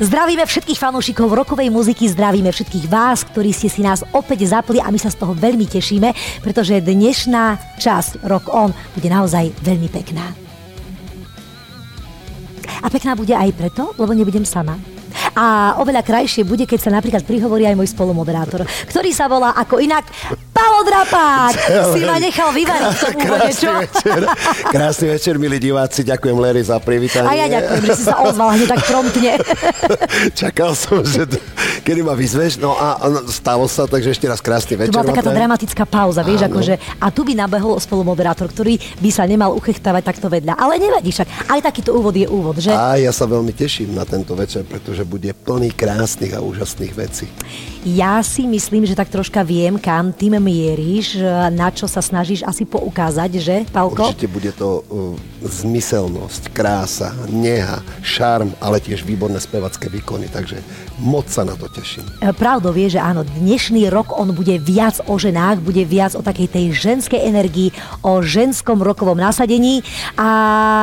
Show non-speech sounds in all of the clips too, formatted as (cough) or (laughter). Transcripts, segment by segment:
Zdravíme všetkých fanúšikov rokovej muziky, zdravíme všetkých vás, ktorí ste si nás opäť zapli a my sa z toho veľmi tešíme, pretože dnešná časť Rock On bude naozaj veľmi pekná. A pekná bude aj preto, lebo nebudem sama. A oveľa krajšie bude, keď sa napríklad prihovorí aj môj spolumoderátor, ktorý sa volá ako inak Palo Drapák. (laughs) Si ma nechal vyvariť v tom úvode, čo? večer. Krásny večer, milí diváci. Ďakujem, Larry, za privítanie. A ja ďakujem, že si sa ozval hneď tak promptne. (laughs) Čakal som, že kedy ma vyzveš. No a stalo sa, takže ešte raz krásny večer. To bola takáto dramatická pauza, vieš, akože, a tu by nabehol spolumoderátor, ktorý by sa nemal uchechtávať takto vedľa. Ale nevadí však, aj takýto úvod je úvod, že? A ja sa veľmi teším na tento večer, pretože bude plný krásnych a úžasných vecí. Ja si myslím, že tak troška viem, kam tým mieríš, na čo sa snažíš asi poukázať, že, Palko? Určite bude to uh, zmyselnosť, krása, neha, šarm, ale tiež výborné spevacké výkony, takže moc sa na to teším. E, pravdou vie, že áno, dnešný rok on bude viac o ženách, bude viac o takej tej ženskej energii, o ženskom rokovom nasadení a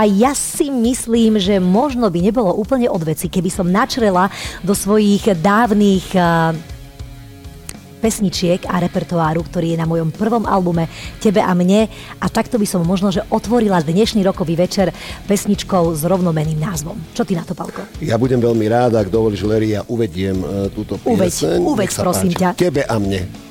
ja si myslím, že možno by nebolo úplne od veci, keby som načrela do svojich dávnych uh, pesničiek a repertoáru, ktorý je na mojom prvom albume Tebe a mne a takto by som možno, že otvorila dnešný rokový večer pesničkou s rovnomenným názvom. Čo ty na to, Palko? Ja budem veľmi rád, ak dovolíš, Lery, ja uvediem uh, túto pieseň. Uveď, uveď prosím páči. ťa. Tebe a mne.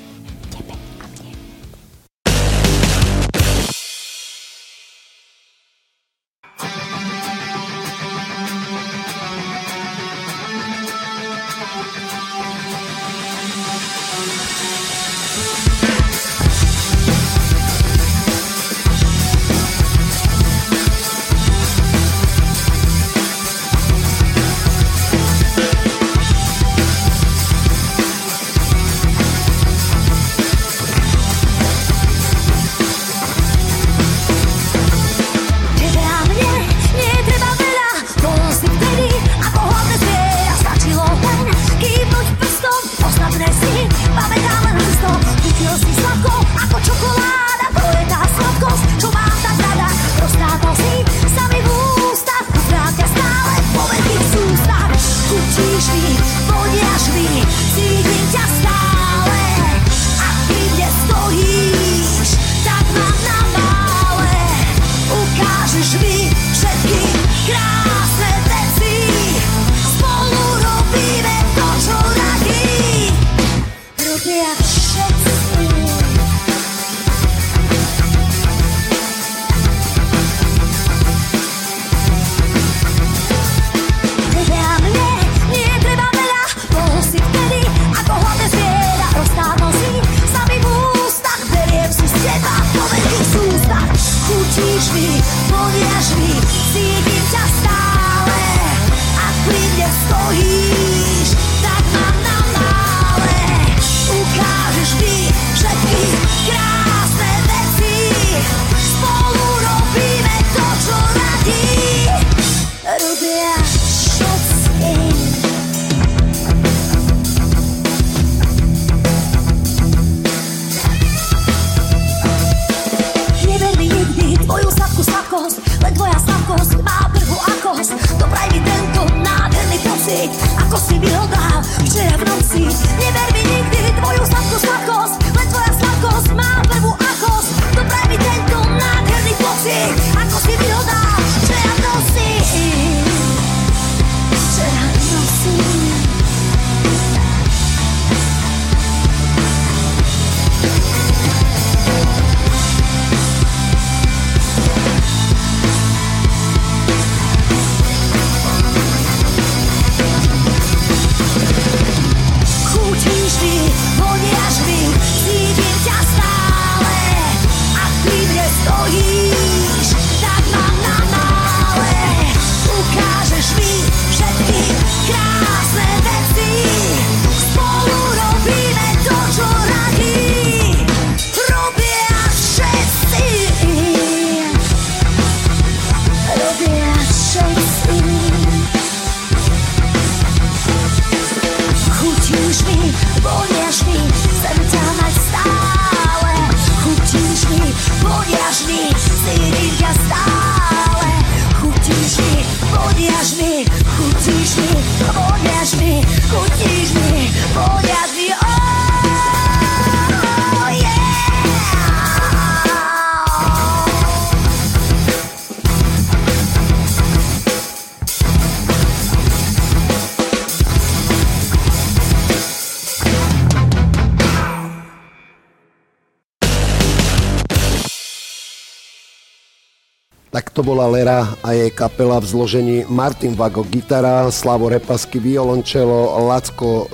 To bola Lera a jej kapela v zložení Martin Vago gitara, Slavo Repasky violončelo, Lacko e,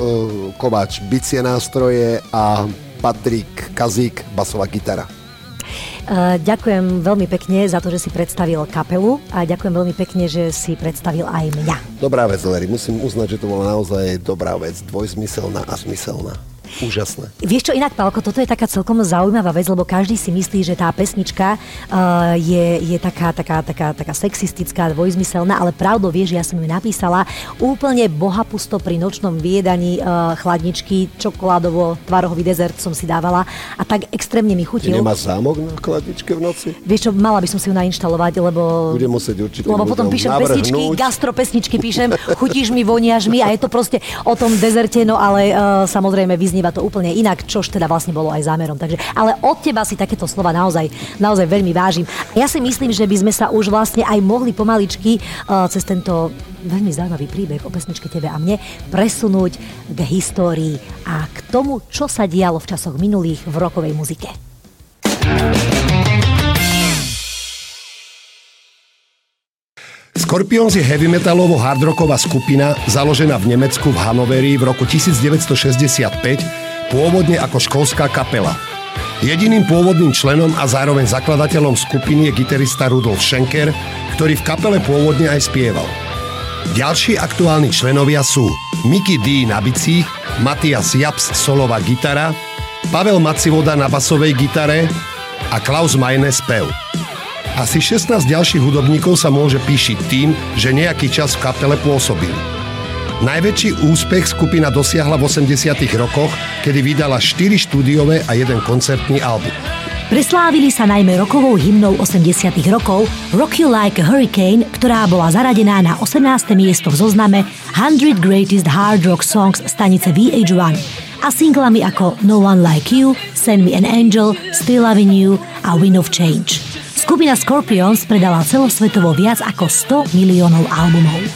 Kováč bicie nástroje a Patrik Kazík basová gitara. E, ďakujem veľmi pekne za to, že si predstavil kapelu a ďakujem veľmi pekne, že si predstavil aj mňa. Dobrá vec, Lery. Musím uznať, že to bola naozaj dobrá vec. Dvojzmyselná a zmyselná. Úžasné. Vieš čo, inak, Pálko, toto je taká celkom zaujímavá vec, lebo každý si myslí, že tá pesnička uh, je, je taká, taká, taká, taká sexistická, dvojzmyselná, ale pravdou vieš, ja som ju napísala úplne bohapusto pri nočnom viedaní uh, chladničky, čokoládovo, tvarohový dezert som si dávala a tak extrémne mi chutil. Nemá zámok na chladničke v noci? Vieš čo, mala by som si ju nainštalovať, lebo... Budem musieť určite Lebo potom píšem navrhnúť. pesničky, gastropesničky píšem, chutíš mi, voniaš mi a je to proste o tom dezerte, no ale uh, samozrejme vyznie vyznieva to úplne inak, čož teda vlastne bolo aj zámerom. Takže, ale od teba si takéto slova naozaj, naozaj veľmi vážim. Ja si myslím, že by sme sa už vlastne aj mohli pomaličky uh, cez tento veľmi zaujímavý príbeh o pesničke Tebe a mne presunúť k histórii a k tomu, čo sa dialo v časoch minulých v rokovej muzike. Scorpions je heavy metalovo hardrocková skupina založená v Nemecku v Hanoveri v roku 1965, pôvodne ako školská kapela. Jediným pôvodným členom a zároveň zakladateľom skupiny je gitarista Rudolf Schenker, ktorý v kapele pôvodne aj spieval. Ďalší aktuálni členovia sú Mickey D na bicích, Matias Japs solová gitara, Pavel Macivoda na basovej gitare a Klaus Majne spev. Asi 16 ďalších hudobníkov sa môže píšiť tým, že nejaký čas v kapele pôsobili. Najväčší úspech skupina dosiahla v 80 rokoch, kedy vydala 4 štúdiové a jeden koncertný album. Preslávili sa najmä rokovou hymnou 80 rokov Rock You Like a Hurricane, ktorá bola zaradená na 18. miesto v zozname 100 Greatest Hard Rock Songs stanice VH1 a singlami ako No One Like You, Send Me an Angel, Still Loving You a Win of Change. Skupina Scorpions predala celosvetovo viac ako 100 miliónov albumov.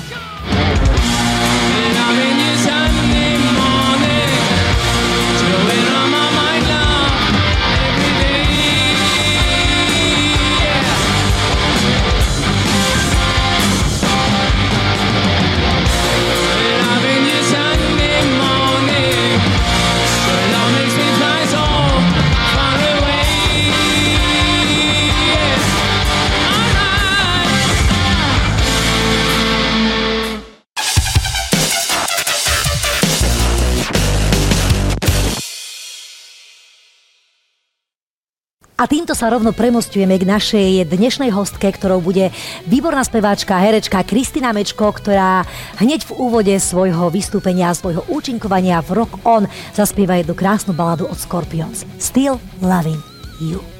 A týmto sa rovno premostujeme k našej dnešnej hostke, ktorou bude výborná speváčka, herečka Kristina Mečko, ktorá hneď v úvode svojho vystúpenia, svojho účinkovania v Rock On zaspieva jednu krásnu baladu od Scorpions. Still Loving You.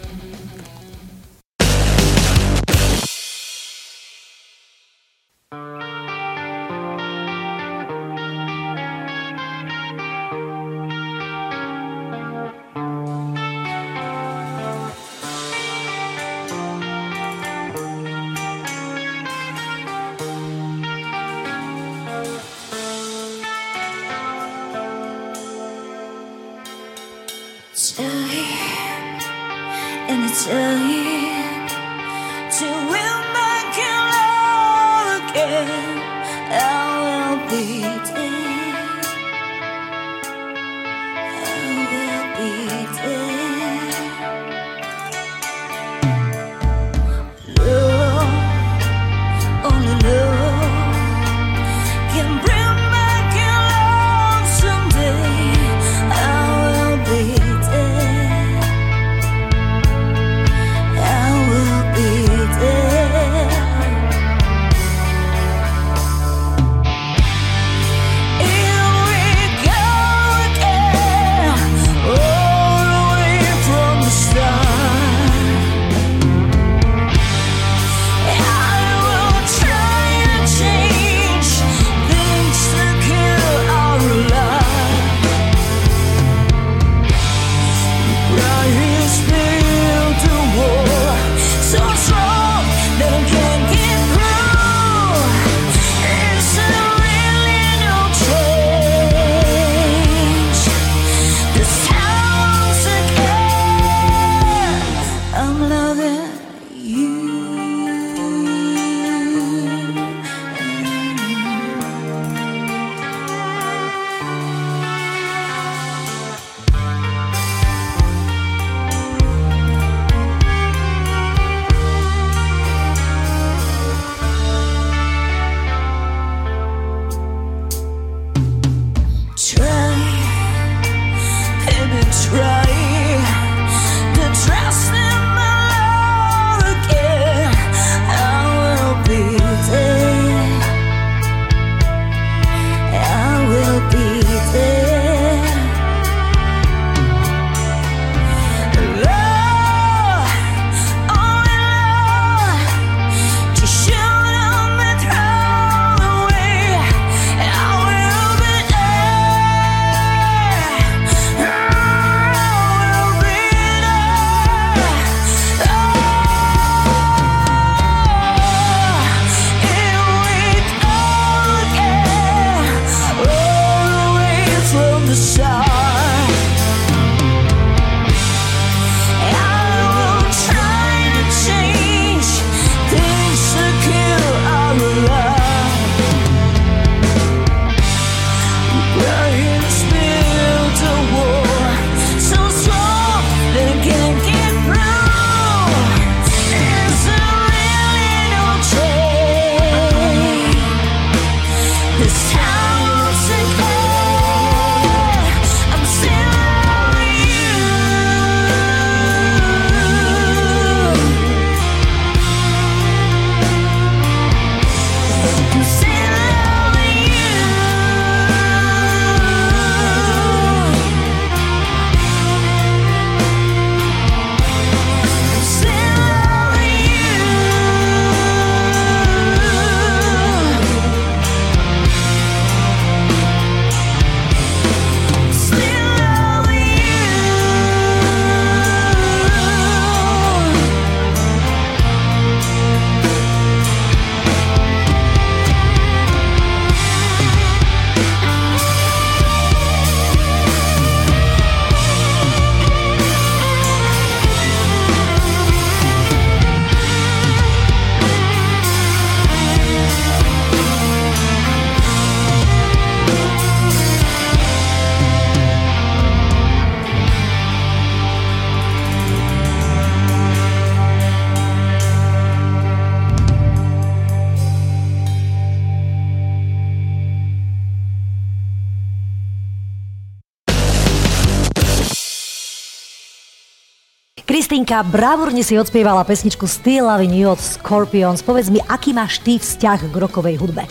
Kristýnka, bravúrne si odspievala pesničku Still Loving You od Scorpions. Povedz mi, aký máš ty vzťah k rokovej hudbe?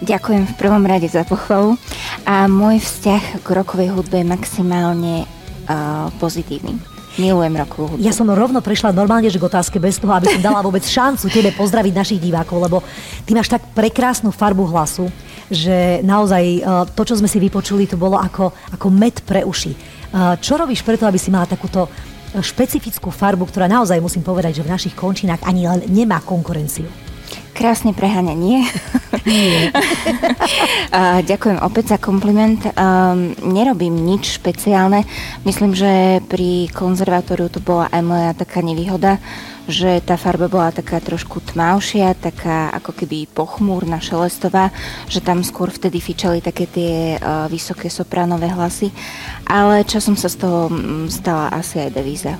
Ďakujem v prvom rade za pochvalu. A môj vzťah k rokovej hudbe je maximálne uh, pozitívny. Milujem rokovú hudbu. Ja som rovno prešla normálne, že k otázke bez toho, aby som dala (laughs) vôbec šancu tebe pozdraviť našich divákov, lebo ty máš tak prekrásnu farbu hlasu, že naozaj uh, to, čo sme si vypočuli, to bolo ako, ako med pre uši. Uh, čo robíš preto, aby si mala takúto špecifickú farbu, ktorá naozaj musím povedať, že v našich končinách ani len nemá konkurenciu. Krásne preháňanie. (laughs) Ďakujem opäť za kompliment. Um, nerobím nič špeciálne. Myslím, že pri konzervatóriu to bola aj moja taká nevýhoda, že tá farba bola taká trošku tmavšia, taká ako keby pochmúrna, šelestová, že tam skôr vtedy fičali také tie uh, vysoké sopránové hlasy. Ale časom sa z toho stala asi aj devíza.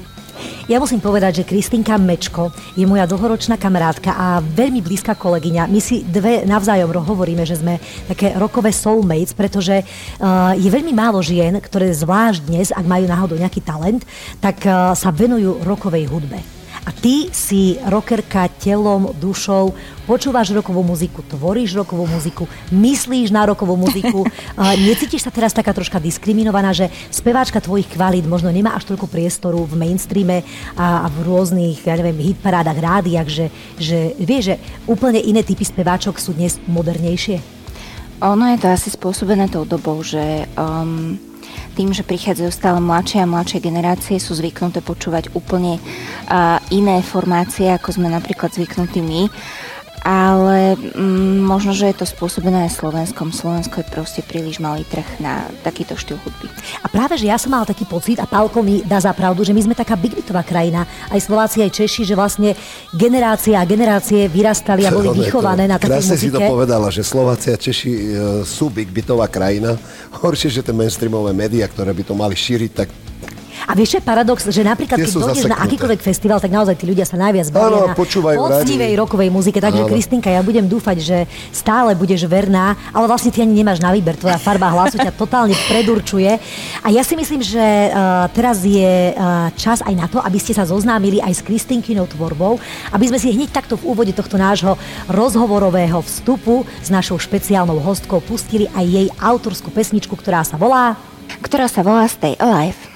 Ja musím povedať, že Kristinka Mečko je moja dlhoročná kamarátka a veľmi blízka kolegyňa. My si dve navzájom hovoríme, že sme také rokové soulmates, pretože uh, je veľmi málo žien, ktoré zvlášť dnes, ak majú náhodou nejaký talent, tak uh, sa venujú rokovej hudbe. A ty si rockerka telom, dušou, počúvaš rokovú muziku, tvoríš rokovú muziku, myslíš na rokovú muziku. (laughs) Necítiš sa teraz taká troška diskriminovaná, že speváčka tvojich kvalít možno nemá až toľko priestoru v mainstreame a, v rôznych, ja neviem, hitparádach, rádiach, že, že vieš, že úplne iné typy speváčok sú dnes modernejšie? Ono je to asi spôsobené tou dobou, že um, tým, že prichádzajú stále mladšie a mladšie generácie, sú zvyknuté počúvať úplne iné formácie, ako sme napríklad zvyknutí my ale mm, možno, že je to spôsobené aj Slovenskom. Slovensko je proste príliš malý trh na takýto štýl hudby. A práve, že ja som mal taký pocit, a Pálko mi dá za pravdu, že my sme taká bigbitová krajina, aj Slováci, aj Češi, že vlastne generácie a generácie vyrastali a boli (laughs) vychované na takej muzike. si to povedala, že Slováci a Češi e, sú bigbitová krajina. (laughs) Horšie, že tie mainstreamové médiá, ktoré by to mali šíriť, tak a vieš, je paradox, že napríklad, keď dojdeš na akýkoľvek festival, tak naozaj tí ľudia sa najviac bavia na poctivej rokovej muzike. Takže Kristinka, ja budem dúfať, že stále budeš verná, ale vlastne ty ani nemáš na výber. Tvoja farba hlasu ťa totálne predurčuje. A ja si myslím, že uh, teraz je uh, čas aj na to, aby ste sa zoznámili aj s Kristinkinou tvorbou, aby sme si hneď takto v úvode tohto nášho rozhovorového vstupu s našou špeciálnou hostkou pustili aj jej autorskú pesničku, ktorá sa volá ktorá sa volá Stay Alive.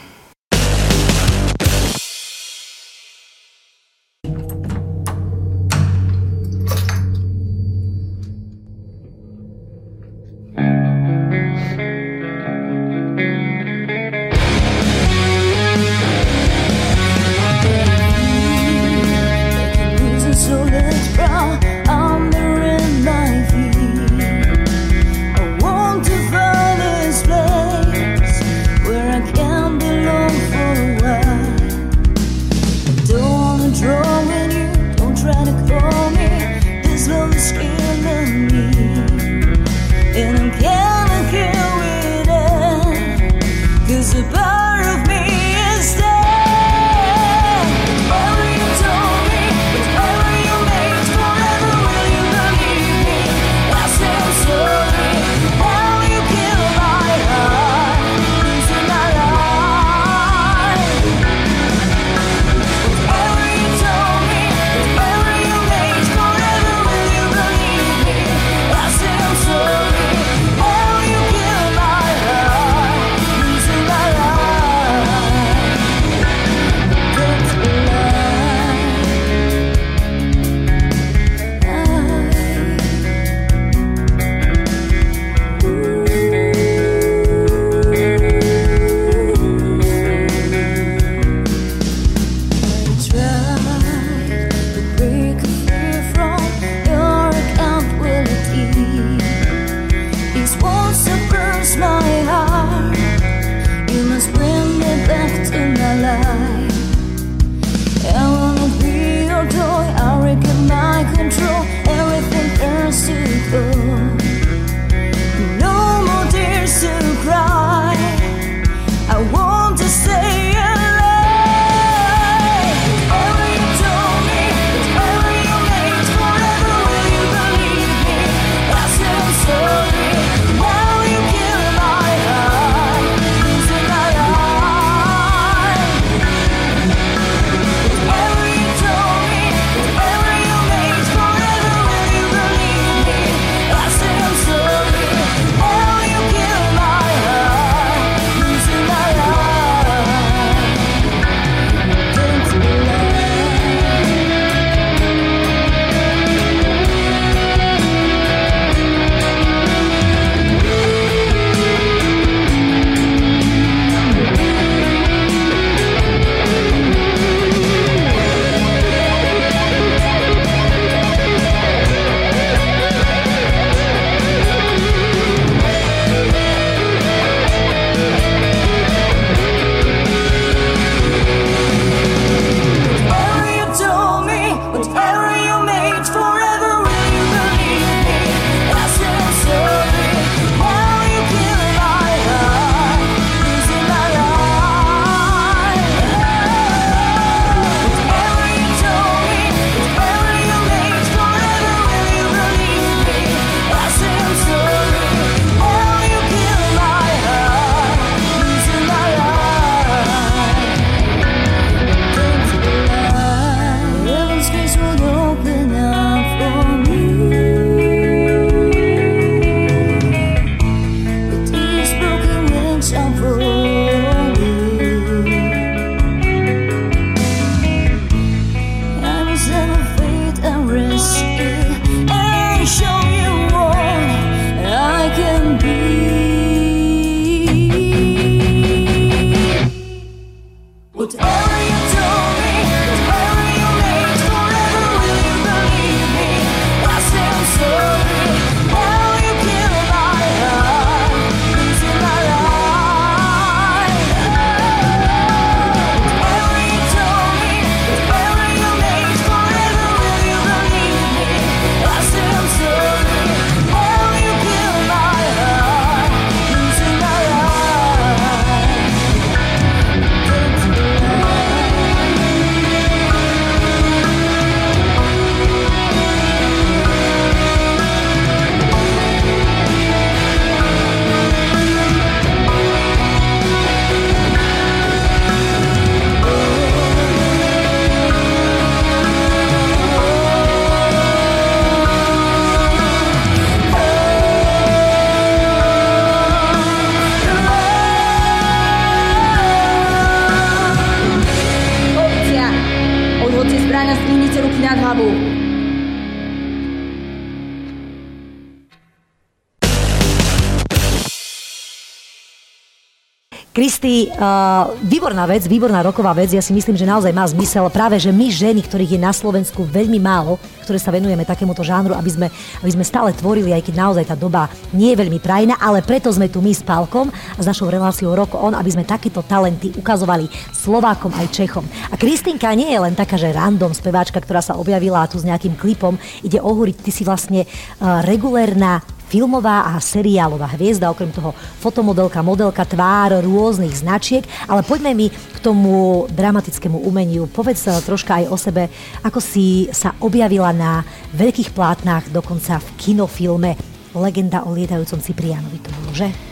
Kristi, uh, výborná vec, výborná roková vec. Ja si myslím, že naozaj má zmysel práve, že my ženy, ktorých je na Slovensku veľmi málo, ktoré sa venujeme takémuto žánru, aby sme, aby sme stále tvorili, aj keď naozaj tá doba nie je veľmi prajná, ale preto sme tu my s Pálkom a s našou reláciou Rok On, aby sme takéto talenty ukazovali Slovákom aj Čechom. A Kristinka nie je len taká, že random speváčka, ktorá sa objavila tu s nejakým klipom. Ide o húriť, ty si vlastne uh, regulérna filmová a seriálová hviezda, okrem toho fotomodelka, modelka, tvár rôznych značiek, ale poďme mi k tomu dramatickému umeniu. Povedz troška aj o sebe, ako si sa objavila na veľkých plátnach, dokonca v kinofilme Legenda o lietajúcom Ciprianovi to bolo, že?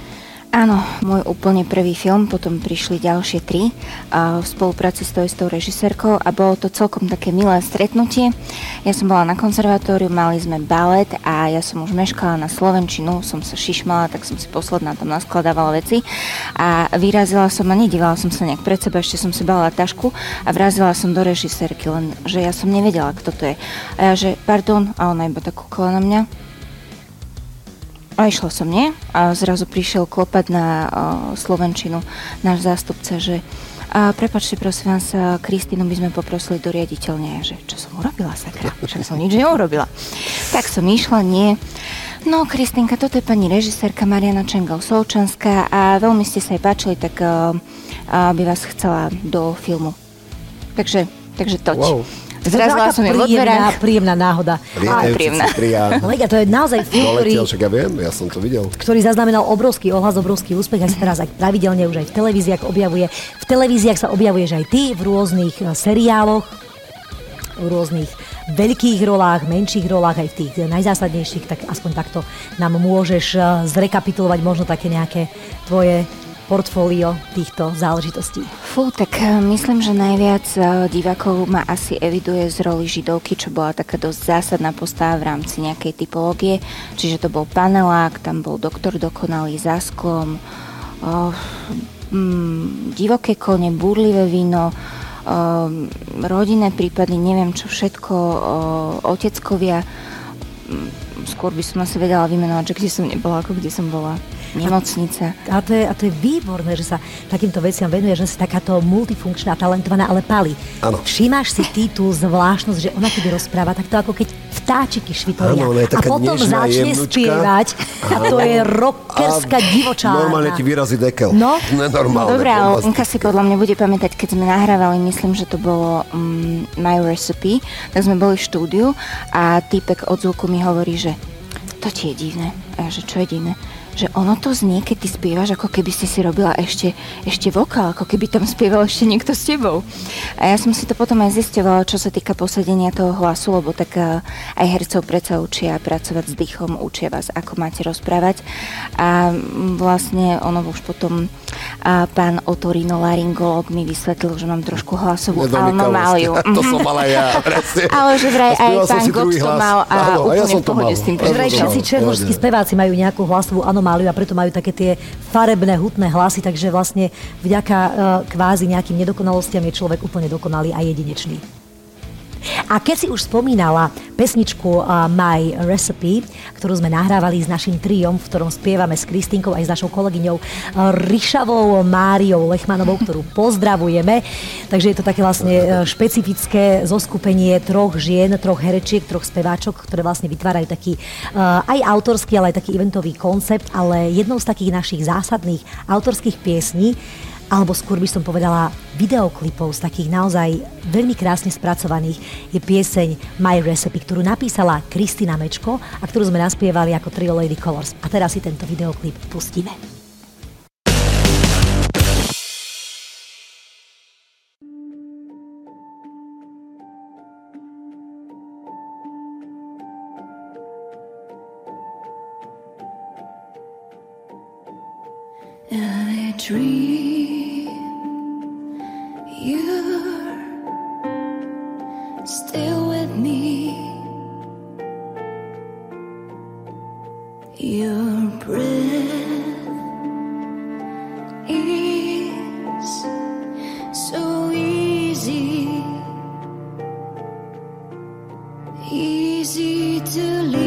Áno, môj úplne prvý film, potom prišli ďalšie tri a v spolupráci s tou istou režisérkou a bolo to celkom také milé stretnutie. Ja som bola na konzervatóriu, mali sme balet a ja som už meškala na Slovenčinu, som sa šišmala, tak som si posledná tam naskladávala veci a vyrazila som a nedívala som sa nejak pred seba, ešte som si bala tašku a vrazila som do režisérky, len že ja som nevedela, kto to je. A ja že, pardon, a ona iba tak kúkala na mňa. A išla som, nie? A zrazu prišiel klopať na uh, Slovenčinu náš zástupca, že a prepačte, prosím vás, Kristínu by sme poprosili do riaditeľne, že čo som urobila, sakra, však som nič neurobila. Tak som išla, nie. No, Kristýnka, toto je pani režisérka Mariana Čengel Solčanská a veľmi ste sa jej páčili, tak uh, by vás chcela do filmu. Takže, takže toť. Wow. Zrazila som ju v príjemná, príjemná náhoda. Lietajúci. Ciprián. To je naozaj film, ktorý, však ja viem, ja som to videl. ktorý zaznamenal obrovský ohlas, obrovský úspech, aj sa teraz aj pravidelne už aj v televíziách objavuje. V televíziách sa objavuješ aj ty v rôznych eh, seriáloch, v rôznych veľkých rolách, menších rolách, aj v tých najzásadnejších, tak aspoň takto nám môžeš eh, zrekapitulovať možno také nejaké tvoje portfólio týchto záležitostí. Fú, tak eh, myslím, že najviac eh, divákov ma asi eviduje z roli Židovky, čo bola taká dosť zásadná postava v rámci nejakej typológie. Čiže to bol panelák, tam bol doktor dokonalý za sklom, oh, mm, divoké kone, búrlivé víno, um, rodinné prípady, neviem čo všetko, uh, oteckovia. Mm, Skôr by som asi vedela vymenovať, že kde som nebola, ako kde som bola. Nemocnica. A to, je, a to je výborné, že sa takýmto veciam venuje, že si takáto multifunkčná, talentovaná, ale pali. Áno. Všímáš si ty tú zvláštnosť, že ona keď rozpráva, tak to ako keď vtáčiky švitoria. Áno, a potom začne jemnučka. spievať a to je rockerská divočárna. Normálne ti vyrazí dekel. No. Nenormálne. Dobre, ale bombastic. Inka si podľa mňa bude pamätať, keď sme nahrávali, myslím, že to bolo um, My Recipe, tak sme boli v štúdiu a týpek od zvuku mi hovorí, že to ti je divné. A ja, že čo je divné? Že ono to znie, keď ty spievaš, ako keby si si robila ešte, ešte vokál, ako keby tam spieval ešte niekto s tebou. A ja som si to potom aj zistovala, čo sa týka posadenia toho hlasu, lebo tak eh, aj hercov predsa učia pracovať s dýchom, učia vás, ako máte rozprávať. A mm, vlastne ono už potom a pán Otorino Laryngolog mi vysvetlil, že mám trošku hlasovú anomáliu. To som mala ja. (laughs) Ale že vraj aj pán Gott to mal a Áno, a ja úplne som v to mal. s tým. Vraj všetci černožskí speváci majú nejakú hlasovú anomáliu a preto majú také tie farebné, hutné hlasy, takže vlastne vďaka uh, kvázi nejakým nedokonalostiam je človek úplne dokonalý a jedinečný. A keď si už spomínala pesničku uh, My Recipe, ktorú sme nahrávali s našim triom, v ktorom spievame s Kristínkou aj s našou kolegyňou uh, Ryšavou Máriou Lechmanovou, ktorú (laughs) pozdravujeme. Takže je to také vlastne uh, špecifické zoskupenie troch žien, troch herečiek, troch speváčok, ktoré vlastne vytvárajú taký aj autorský, ale aj taký eventový koncept, ale jednou z takých našich zásadných autorských piesní alebo skôr by som povedala videoklipov z takých naozaj veľmi krásne spracovaných je pieseň My Recipe, ktorú napísala Kristina Mečko a ktorú sme naspievali ako Trio Lady Colors. A teraz si tento videoklip pustíme. Dream you're still with me. Your breath is so easy, easy to leave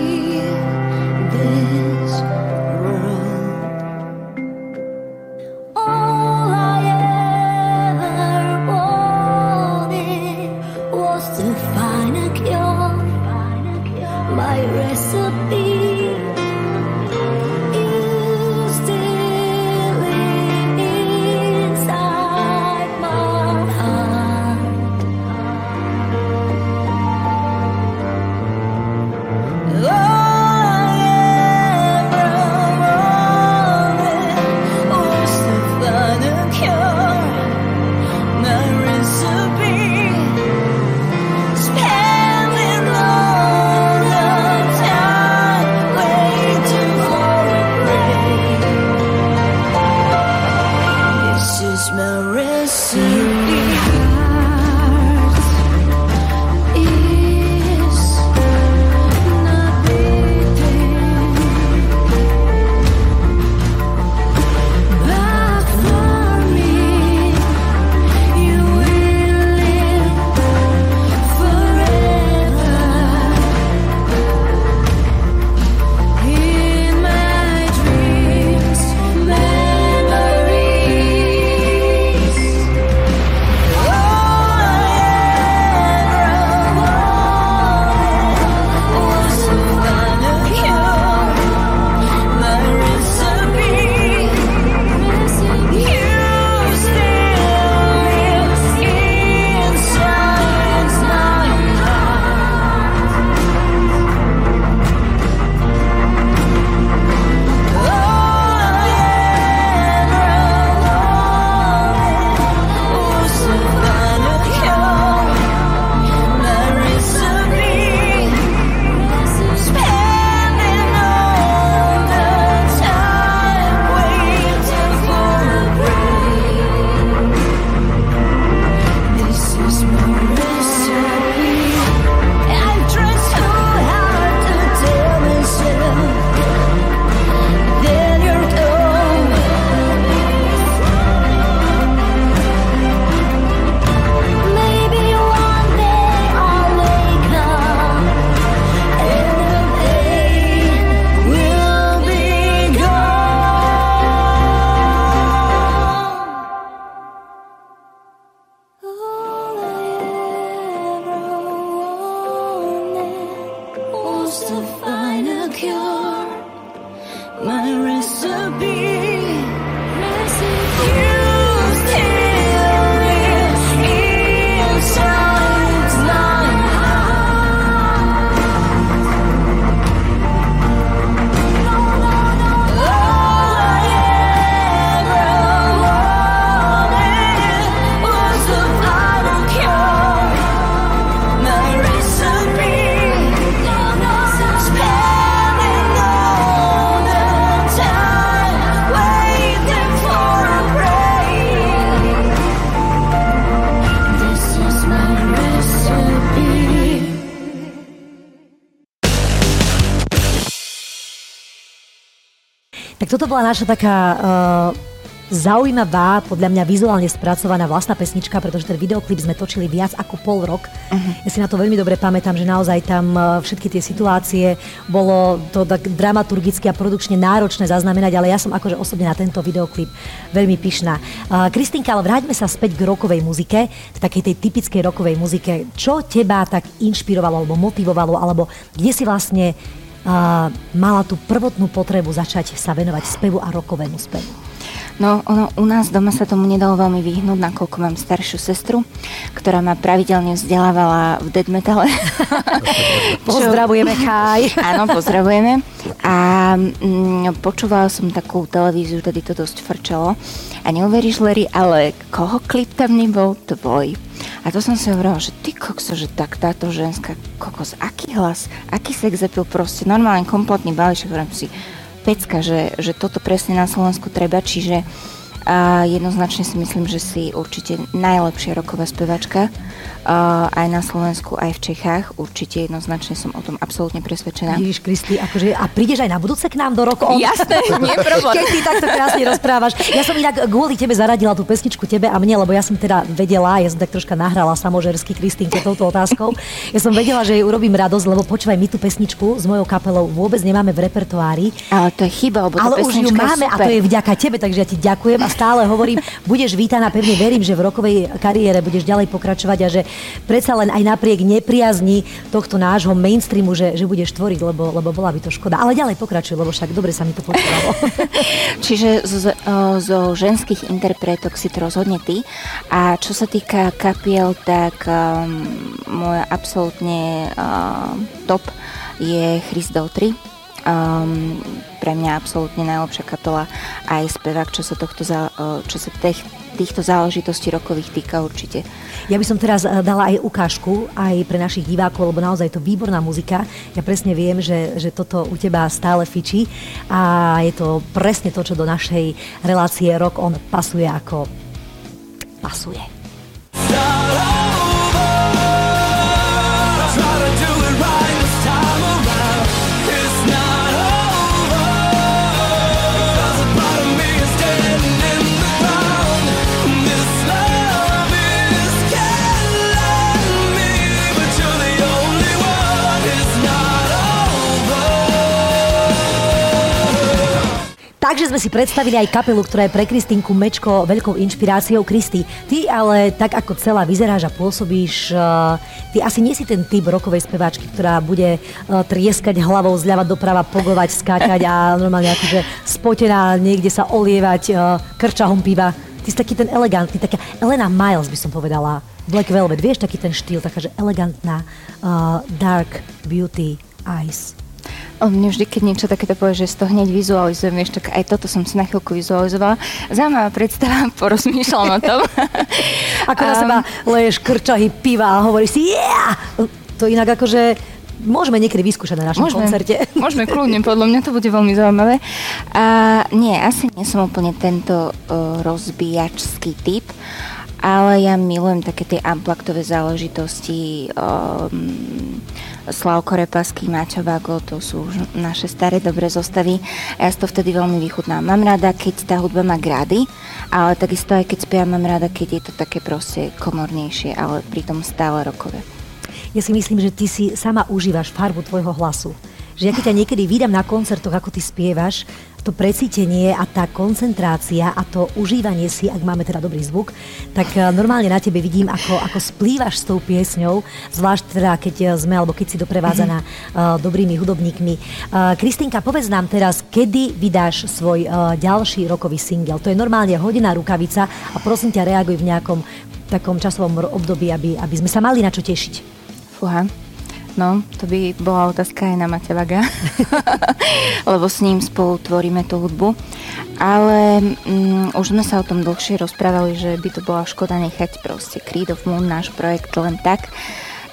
Tak toto bola naša taká uh, zaujímavá, podľa mňa vizuálne spracovaná vlastná pesnička, pretože ten videoklip sme točili viac ako pol rok. Uh-huh. Ja si na to veľmi dobre pamätám, že naozaj tam uh, všetky tie situácie bolo to tak dramaturgicky a produkčne náročné zaznamenať, ale ja som akože osobne na tento videoklip veľmi pyšná. Uh, Kristinka, ale vráťme sa späť k rokovej muzike, k takej tej typickej rokovej muzike. Čo teba tak inšpirovalo alebo motivovalo, alebo kde si vlastne uh, mala tú prvotnú potrebu začať sa venovať spevu a rokovému spevu? No, ono, u nás doma sa tomu nedalo veľmi vyhnúť, nakoľko mám staršiu sestru, ktorá ma pravidelne vzdelávala v dead metale. (laughs) Pozdravujeme, Chaj. (laughs) Áno, pozdravujeme. A mm, počúvala som takú televíziu, tedy to dosť frčalo. A neuveríš, Larry, ale koho klip tam nebol? Tvoj. A to som si hovorila, že ty kokso, že tak táto ženská kokos, aký hlas, aký sex appeal, proste normálne kompletný balíček, hovorím si, pecka, že, že toto presne na Slovensku treba, čiže a jednoznačne si myslím, že si určite najlepšia roková spevačka aj na Slovensku, aj v Čechách. Určite jednoznačne som o tom absolútne presvedčená. Ježiš Kristi, akože, a prídeš aj na budúce k nám do rokov? Jasné, (laughs) nie problém. Keď ty takto krásne rozprávaš. Ja som inak kvôli tebe zaradila tú pesničku tebe a mne, lebo ja som teda vedela, ja som tak troška nahrala samožersky Kristínke touto otázkou. Ja som vedela, že jej urobím radosť, lebo počúvaj, my tú pesničku s mojou kapelou vôbec nemáme v repertoári. Ale to je chyba, lebo Ale už ju máme je a super. to je vďaka tebe, takže ja ti ďakujem a stále hovorím, budeš vítaná, pevne verím, že v rokovej kariére budeš ďalej pokračovať a že predsa len aj napriek nepriazni tohto nášho mainstreamu, že, že budeš tvoriť, lebo, lebo bola by to škoda. Ale ďalej pokračuj, lebo však dobre sa mi to počúvalo. (laughs) Čiže zo, zo ženských interpretok si to rozhodne ty. A čo sa týka kapiel, tak um, moja absolútne uh, top je Chris Daughtry. Um, pre mňa absolútne najlepšia kapela aj spevák, čo sa, tohto za, uh, čo sa tých, týchto záležitostí rokových týka určite. Ja by som teraz eh, dala aj ukážku aj pre našich divákov, lebo naozaj je to výborná muzika. Ja presne viem, že, že toto u teba stále fičí a je to presne to, čo do našej relácie Rock On pasuje ako pasuje. Try Takže sme si predstavili aj kapelu, ktorá je pre Kristinku Mečko veľkou inšpiráciou. Kristi, ty ale tak ako celá vyzeráš a pôsobíš, uh, ty asi nie si ten typ rokovej speváčky, ktorá bude uh, trieskať hlavou zľava doprava, pogovať, skákať a normálne akože spotená niekde sa olievať uh, krčahom piva. Ty si taký ten elegantný, taká Elena Miles by som povedala. Black Velvet, vieš, taký ten štýl, taká, že elegantná uh, dark beauty eyes. On mne vždy, keď niečo takéto povie, že si to hneď vizualizujem, vieš, tak aj toto som si na chvíľku vizualizovala. Zaujímavá predstava, (laughs) porozmýšľam o tom. (laughs) Ako na Um, seba leješ krčahy piva a hovoríš si yeah! To inak akože môžeme niekedy vyskúšať na našom koncerte. (laughs) Môžeme kľudne, podľa mňa to bude veľmi zaujímavé. A nie, asi nie som úplne tento uh, rozbíjačský typ, ale ja milujem také tie amplaktové záležitosti. Um, Slavko Repasky, Maťo Vago, to sú už naše staré dobré zostavy. Ja si to vtedy veľmi vychutnám. Mám rada, keď tá hudba má grády, ale takisto aj keď spievam, mám rada, keď je to také proste komornejšie, ale pritom stále rokové. Ja si myslím, že ty si sama užívaš farbu tvojho hlasu. Že ja keď ťa niekedy vydám na koncertoch, ako ty spievaš, to precítenie a tá koncentrácia a to užívanie si, ak máme teda dobrý zvuk, tak eh, normálne na tebe vidím, ako, ako splývaš s tou piesňou, zvlášť teda, keď eh, sme, alebo keď si doprevádzaná uh, dobrými hudobníkmi. Uh, Kristinka, povedz nám teraz, kedy vydáš svoj uh, ďalší rokový single. To je normálne hodina rukavica a prosím ťa, reaguj v nejakom takom časovom období, aby, aby sme sa mali na čo tešiť. Fúha. No, to by bola otázka aj na Maťa Vaga, (laughs) lebo s ním spolu tvoríme tú hudbu. Ale mm, už sme sa o tom dlhšie rozprávali, že by to bola škoda nechať proste Creed of Moon, náš projekt len tak.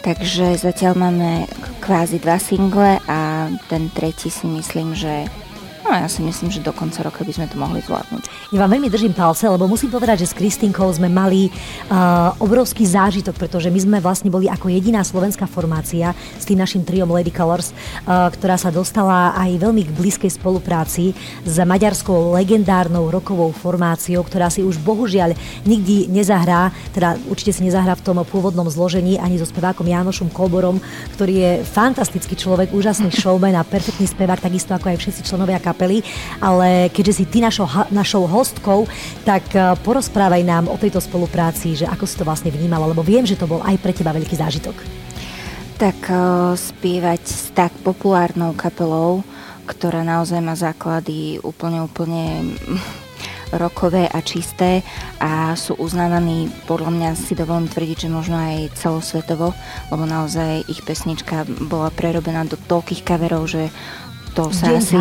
Takže zatiaľ máme kvázi dva single a ten tretí si myslím, že No ja si myslím, že do konca roka by sme to mohli zvládnuť. Ja vám veľmi držím palce, lebo musím povedať, že s Kristinkou sme mali uh, obrovský zážitok, pretože my sme vlastne boli ako jediná slovenská formácia s tým našim triom Lady Colors, uh, ktorá sa dostala aj veľmi k blízkej spolupráci s maďarskou legendárnou rokovou formáciou, ktorá si už bohužiaľ nikdy nezahrá, teda určite si nezahrá v tom pôvodnom zložení ani so spevákom Jánošom Kolborom, ktorý je fantastický človek, úžasný (laughs) showman a perfektný spevák, takisto ako aj všetci členovia. Ale keďže si ty našou, našou hostkou, tak eh, porozprávaj nám o tejto spolupráci, že ako si to vlastne vnímala, lebo viem, že to bol aj pre teba veľký zážitok. Tak uh, spievať s tak populárnou kapelou, ktorá naozaj má základy úplne, úplne mm, rokové a čisté a sú uznávaní, podľa mňa si dovolím tvrdiť, že možno aj celosvetovo, lebo naozaj ich pesnička bola prerobená do toľkých kaverov, že to sa Deň asi... o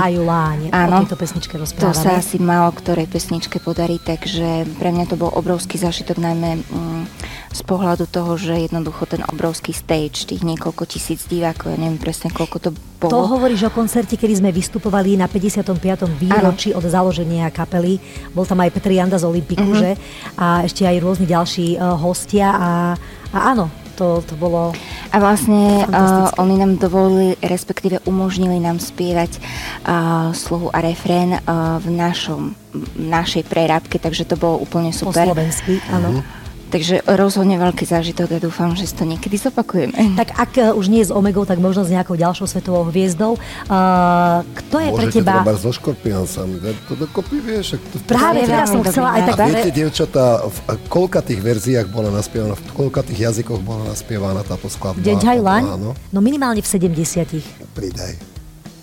Áno, tejto pesničke to rozprávame. sa asi málo ktorej pesničke podarí, takže pre mňa to bol obrovský zážitok, najmä mm, z pohľadu toho, že jednoducho ten obrovský stage, tých niekoľko tisíc divákov, ja neviem presne koľko to bolo. To hovoríš o koncerte, kedy sme vystupovali na 55. výročí od založenia kapely. Bol tam aj Petr Janda z Olympiku, Mhm. že? A ešte aj rôzni ďalší uh, hostia. A, a áno, to, to bolo... A vlastne uh, oni nám dovolili, respektíve umožnili nám spievať uh, slohu a refrén uh, v našom, v našej prerábke, takže to bolo úplne Po super. slovensky, áno. Takže rozhodne veľký zážitok a dúfam, že si to niekedy zopakujeme. (laughs) Tak ak uh, už nie s Omegou, tak možno s nejakou ďalšou svetovou hviezdou. Uh, kto je pre Môžete teba... treba so škorpiónsami dať to dokopy, vieš. to... Práve To teraz som chcela aj tak... A viete, dievčatá, v koľka tých verziách bola naspievaná, v koľka tých jazykoch bola naspievaná táto skladba? Deň Haj Laň? Áno, No minimálne v 70. pridaj.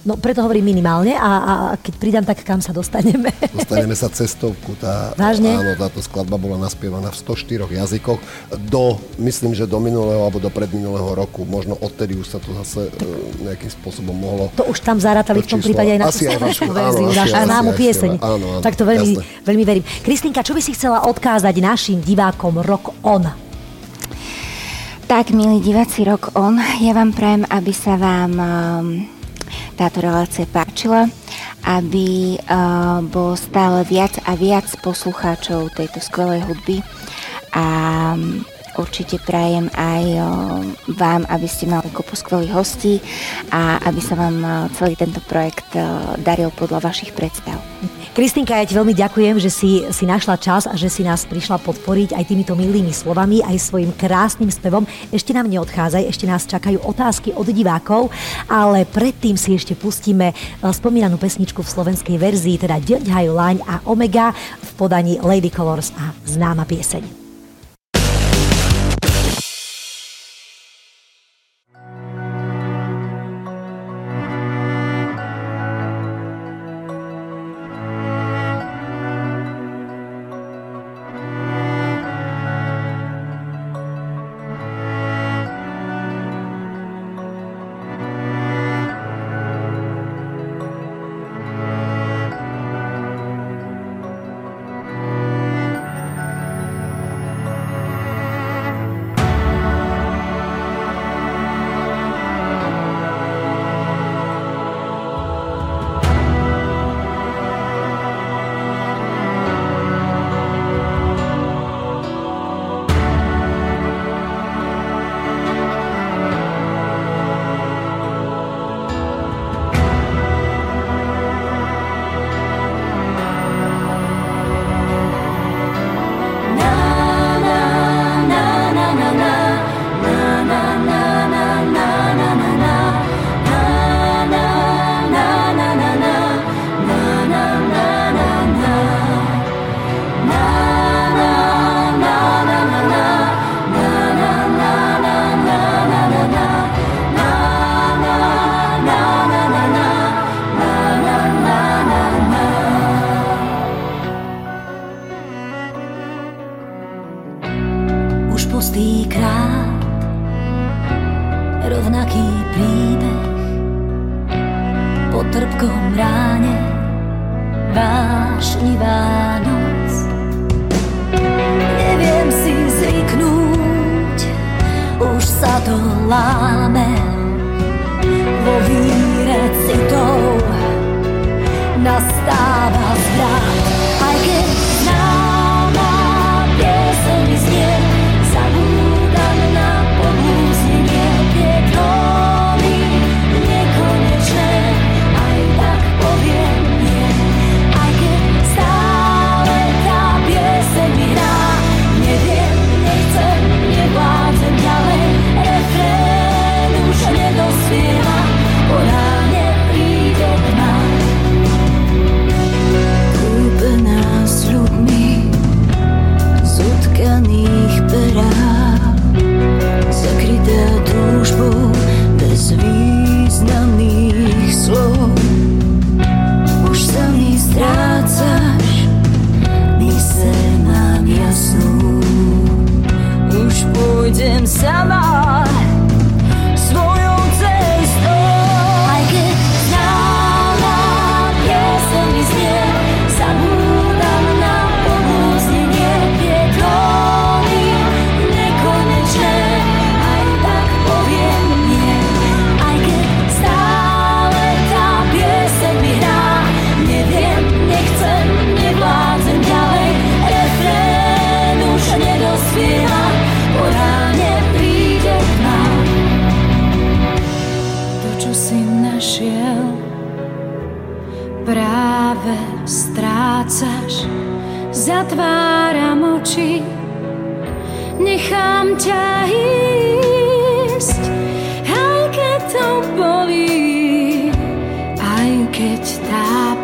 No preto hovorím minimálne a, a keď pridám, tak kam sa dostaneme? Dostaneme sa cestovku. Tá, Vážne? Áno, táto skladba bola naspievaná v 104 jazykoch do, myslím, že do minulého alebo do predminulého roku. Možno odtedy už sa to zase e, nejakým spôsobom mohlo. To už tam zarátali v tom prípade aj na Asi aj (laughs) vašu, áno, verziu, asi našu známu pieseň. Áno, áno, tak to veľmi, jasné. veľmi verím. Kristinka, čo by si chcela odkázať našim divákom Rock On? Tak, milí diváci Rock On, ja vám prajem, aby sa vám um, táto relácia páčila, aby uh, bolo stále viac a viac poslucháčov tejto skvelej hudby. A určite prajem aj vám, aby ste mali kopu skvelých hostí a aby sa vám celý tento projekt daril podľa vašich predstav. Kristinka, ja ti veľmi ďakujem, že si, si našla čas a že si nás prišla podporiť aj týmito milými slovami, aj svojim krásnym spevom. Ešte nám neodchádzaj, ešte nás čakajú otázky od divákov, ale predtým si ešte pustíme spomínanú pesničku v slovenskej verzii, teda Deň Haju Laň a Omega v podaní Lady Colors a známa pieseň.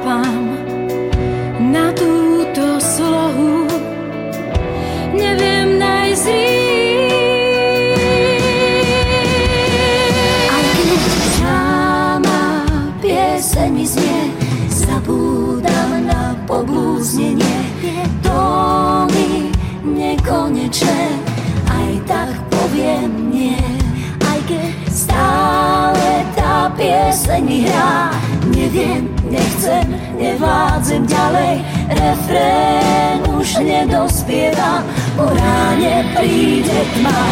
Tápam na túto slohu. Neviem nájsť. Aj keď známa pieseň mi znie, zabúdam na poblúznenie. Tóny nekonečné, aj tak poviem nie. Aj keď stále tá pieseň hrá, nechcem, nevládzem ďalej. Refrén už nedospieva, po ráne príde tma.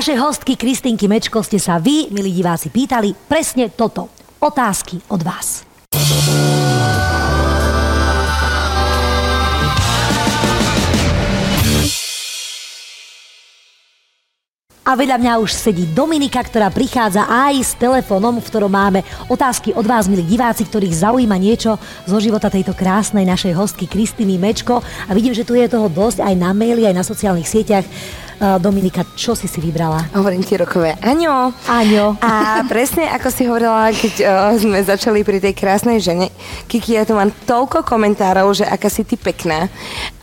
Našej hostky Kristýnky Mečko ste sa vy, milí diváci, pýtali presne toto. Otázky od vás. A vedľa mňa už sedí Dominika, ktorá prichádza aj s telefónom, v ktorom máme otázky od vás, milí diváci, ktorých zaujíma niečo zo života tejto krásnej našej hostky Kristýny Mečko. A vidím, že tu je toho dosť aj na maili, aj na sociálnych sieťach. Dominika, čo si si vybrala? Hovorím ti rokové Aňo. Aňo. A presne ako si hovorila, keď uh, sme začali pri tej krásnej žene, Kiki, ja tu mám toľko komentárov, že aká si ty pekná.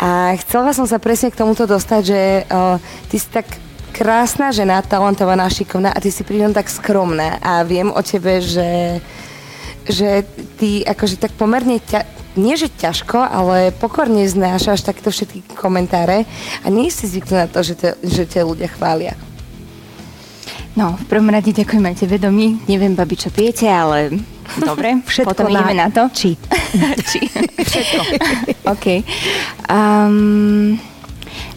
A chcela som sa presne k tomuto dostať, že uh, ty si tak krásna žena, talentovaná, šikovná a ty si pri tom tak skromná. A viem o tebe, že, že ty akože tak pomerne ťa, nie že ťažko, ale pokorne znášaš takéto všetky komentáre a nie si zvyknutá na to, že, te, že ťa ľudia chvália. No, v prvom rade ďakujem aj tebe, Domi. Neviem, babi, čo pijete, ale dobre, (laughs) Všetko potom na- ideme na to. Či. Či. (laughs) Všetko. (laughs) OK. Um,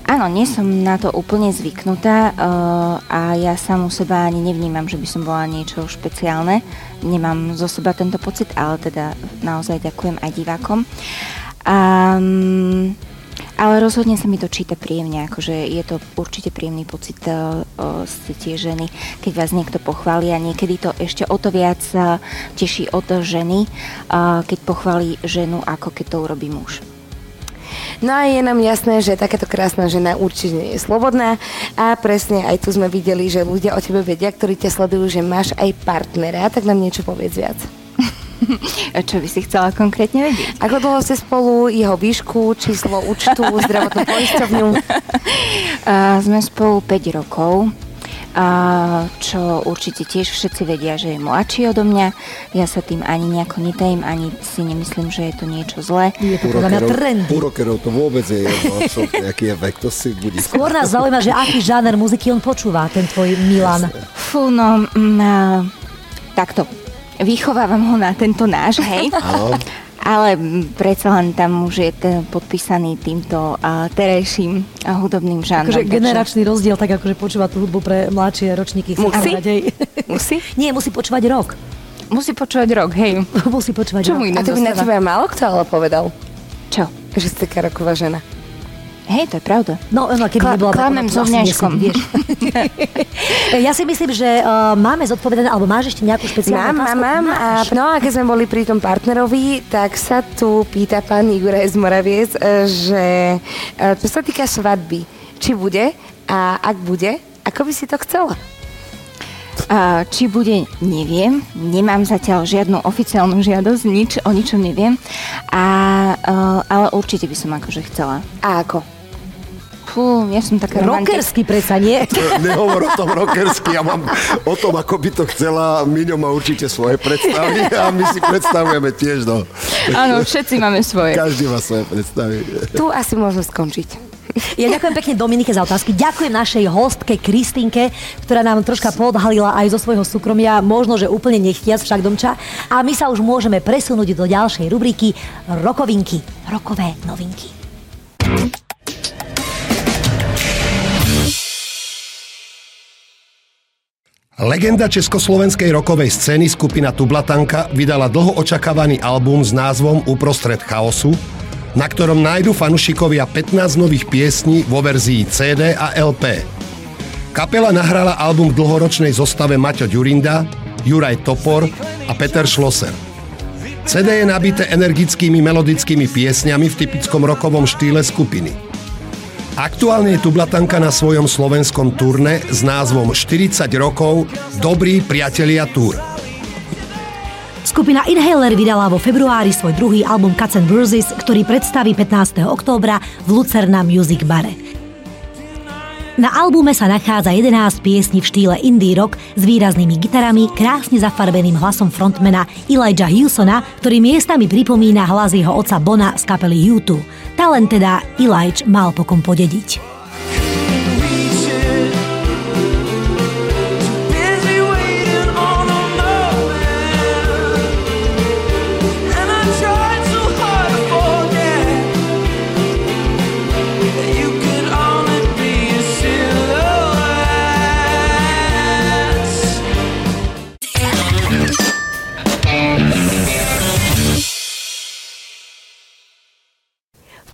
áno, nie som na to úplne zvyknutá uh, a ja samu seba ani nevnímam, že by som bola niečo špeciálne. Nemám zo seba tento pocit, ale teda naozaj ďakujem aj divákom. Um, ale rozhodne sa mi to číta príjemne, akože je to určite príjemný pocit uh, tie ženy, keď vás niekto pochváli a niekedy to ešte o to viac uh, teší od ženy, keď pochválí ženu, ako keď to urobí muž. No a je nám jasné, že takáto krásna žena určite nie je slobodná a presne aj tu sme videli, že ľudia o tebe vedia, ktorí ťa sledujú, že máš aj partnera, tak nám niečo povedz viac. (laughs) Čo by si chcela konkrétne vedieť? Ako dlho ste spolu, jeho výšku, číslo účtu, zdravotnú poisťovňu? (laughs) Uh, sme spolu 5 rokov. A čo určite tiež všetci vedia, že je mladší odo mňa. Ja sa tým ani nejako netajím, ani si nemyslím, že je to niečo zlé. Je to podľa mňa trendy. Úrokerov to vôbec je jedno, (laughs) aký je vek, to si budí. Skôr nás zaujíma, že aký žáner muziky on počúva, ten tvoj Milan. Fú, no, mm, a, takto. Vychovávam ho na tento náš, hej. (laughs) Ale predsa len tam už je ten podpísaný týmto a, terajším a hudobným žánrom. Akože takže- generačný rozdiel, tak akože počúva tú hudbu pre mladšie ročníky. Musí? Musí? (laughs) Nie, musí počúvať rok. Musí počúvať rok, hej. (laughs) Musí počúvať Čo rok. mu A to by na teba málo kto ale povedal, Čo? že si taká roková žena. Hej, to je pravda. No, no, keby Kla- nebola klamem so vňažkom. vieš. (laughs) ja si myslím, že uh, máme zodpovedané, alebo máš ešte nejakú špeciálnu Mám, mám, otázku? mám. A, Máš. no a keď sme boli pri tom partnerovi, tak sa tu pýta pán Juraj z Moraviec, e, že e, čo sa týka svadby, či bude a ak bude, ako by si to chcela? Či bude, neviem. Nemám zatiaľ žiadnu oficiálnu žiadosť, nič, o ničom neviem. A, ale určite by som akože chcela. A ako? Fú, ja som taká. Rockersky predsa, nie? (laughs) Nehovor o tom rockersky, ja mám o tom, ako by to chcela. Miňo má určite svoje predstavy a my si predstavujeme tiež, no. Áno, všetci máme svoje. Každý má svoje predstavy. Tu asi môžem skončiť. (laughs) Ja ďakujem pekne Dominike za otázky. Ďakujem našej hostke Kristinke, ktorá nám troška podhalila aj zo svojho súkromia, možno, že úplne nechtiac však domča. A my sa už môžeme presunúť do ďalšej rubriky Rokovinky. Rokové novinky. Legenda československej rokovej scény skupina Tublatanka vydala dlho očakávaný album s názvom Uprostred chaosu, na ktorom nájdu fanušikovia 15 nových piesní vo verzii CD a LP. Kapela nahrala album v dlhoročnej zostave Maťo Ďurinda, Juraj Topor a Peter Schlosser. CD je nabité energickými melodickými piesňami v typickom rokovom štýle skupiny. Aktuálne je Tublatanka na svojom slovenskom turne s názvom 40 rokov Dobrí priatelia Tour. Skupina Inhaler vydala vo februári svoj druhý album Cuts and Bruises, ktorý predstaví 15. októbra v Lucerna Music Bare. Na albume sa nachádza 11 piesní v štýle indie rock s výraznými gitarami, krásne zafarbeným hlasom frontmana Elijah Hewsona, ktorý miestami pripomína hlas jeho oca Bona z kapely U2. Talent teda Elijah mal pokom podediť.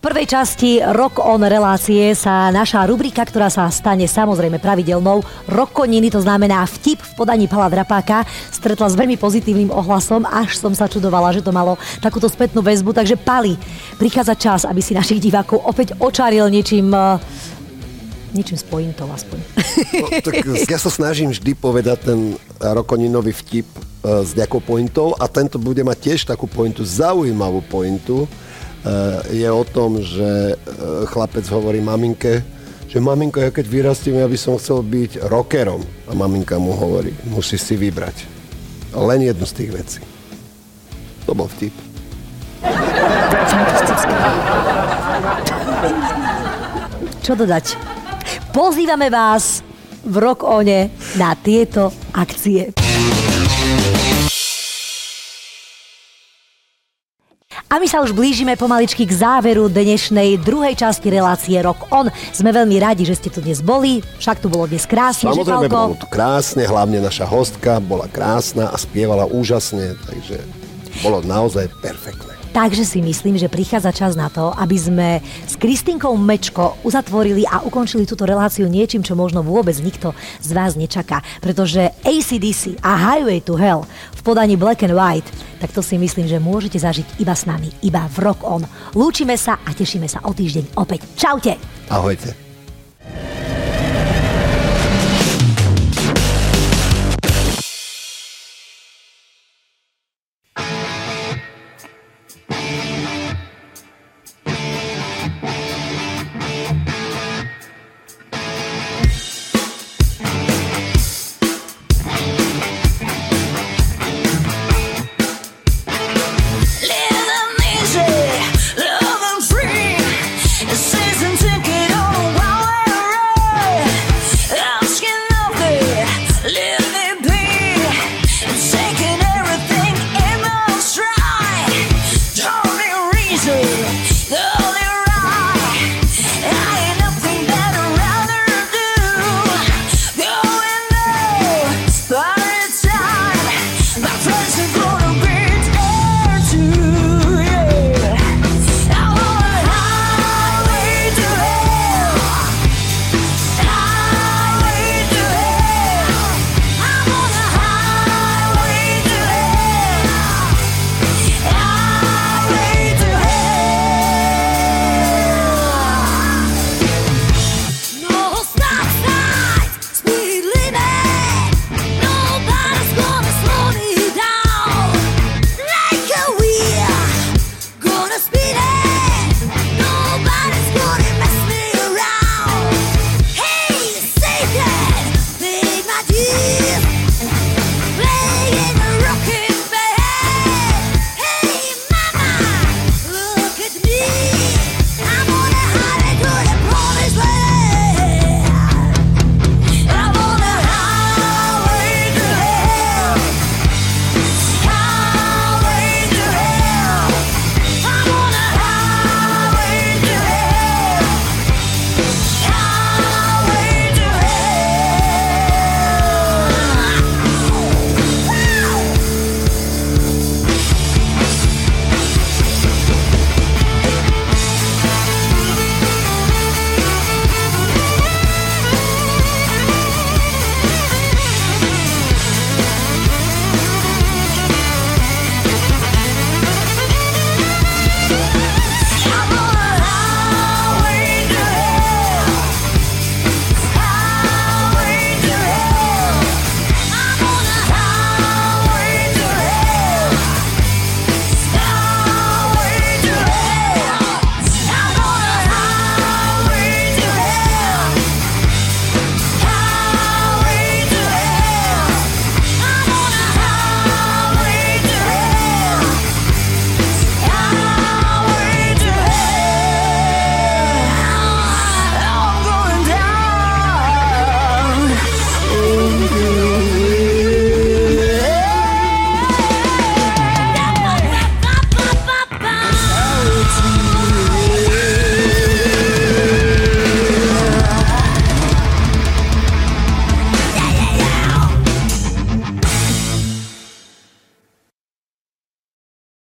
Prvej časti Rock on relácie sa naša rubrika, ktorá sa stane samozrejme pravidelnou, Rokoniny, to znamená vtip v podaní Pala Drapáka, stretla s veľmi pozitívnym ohlasom, až som sa čudovala, že to malo takúto spätnú väzbu. Takže Pali, prichádza čas, aby si našich divákov opäť očaril niečím eh, niečím s pointou aspoň. No, tak ja sa snažím vždy povedať ten rokoninový vtip e, s nejakou pointou a tento bude mať tiež takú pointu, zaujímavú pointu. E, je o tom, že e, chlapec hovorí maminke, že maminko, ja keď vyrastiem, ja by som chcel byť rockerom. A maminka mu hovorí, musíš si vybrať. Len jednu z tých vecí. To bol vtip. Čo dodať? Pozývame vás v Rock One na tieto akcie. A my sa už blížime pomaličky k záveru dnešnej druhej časti relácie Rock On. Sme veľmi radi, že ste tu dnes boli, však tu bolo dnes krásne, Samozrejme, bolo tu krásne, hlavne naša hostka bola krásna a spievala úžasne, takže bolo naozaj perfektné. Takže si myslím, že prichádza čas na to, aby sme s Kristinkou Mečko uzatvorili a ukončili túto reláciu niečím, čo možno vôbec nikto z vás nečaká. Pretože ACDC a Highway to Hell v podaní Black and White, tak to si myslím, že môžete zažiť iba s nami, iba v Rock On. Lúčime sa a tešíme sa o týždeň opäť. Čaute! Ahojte.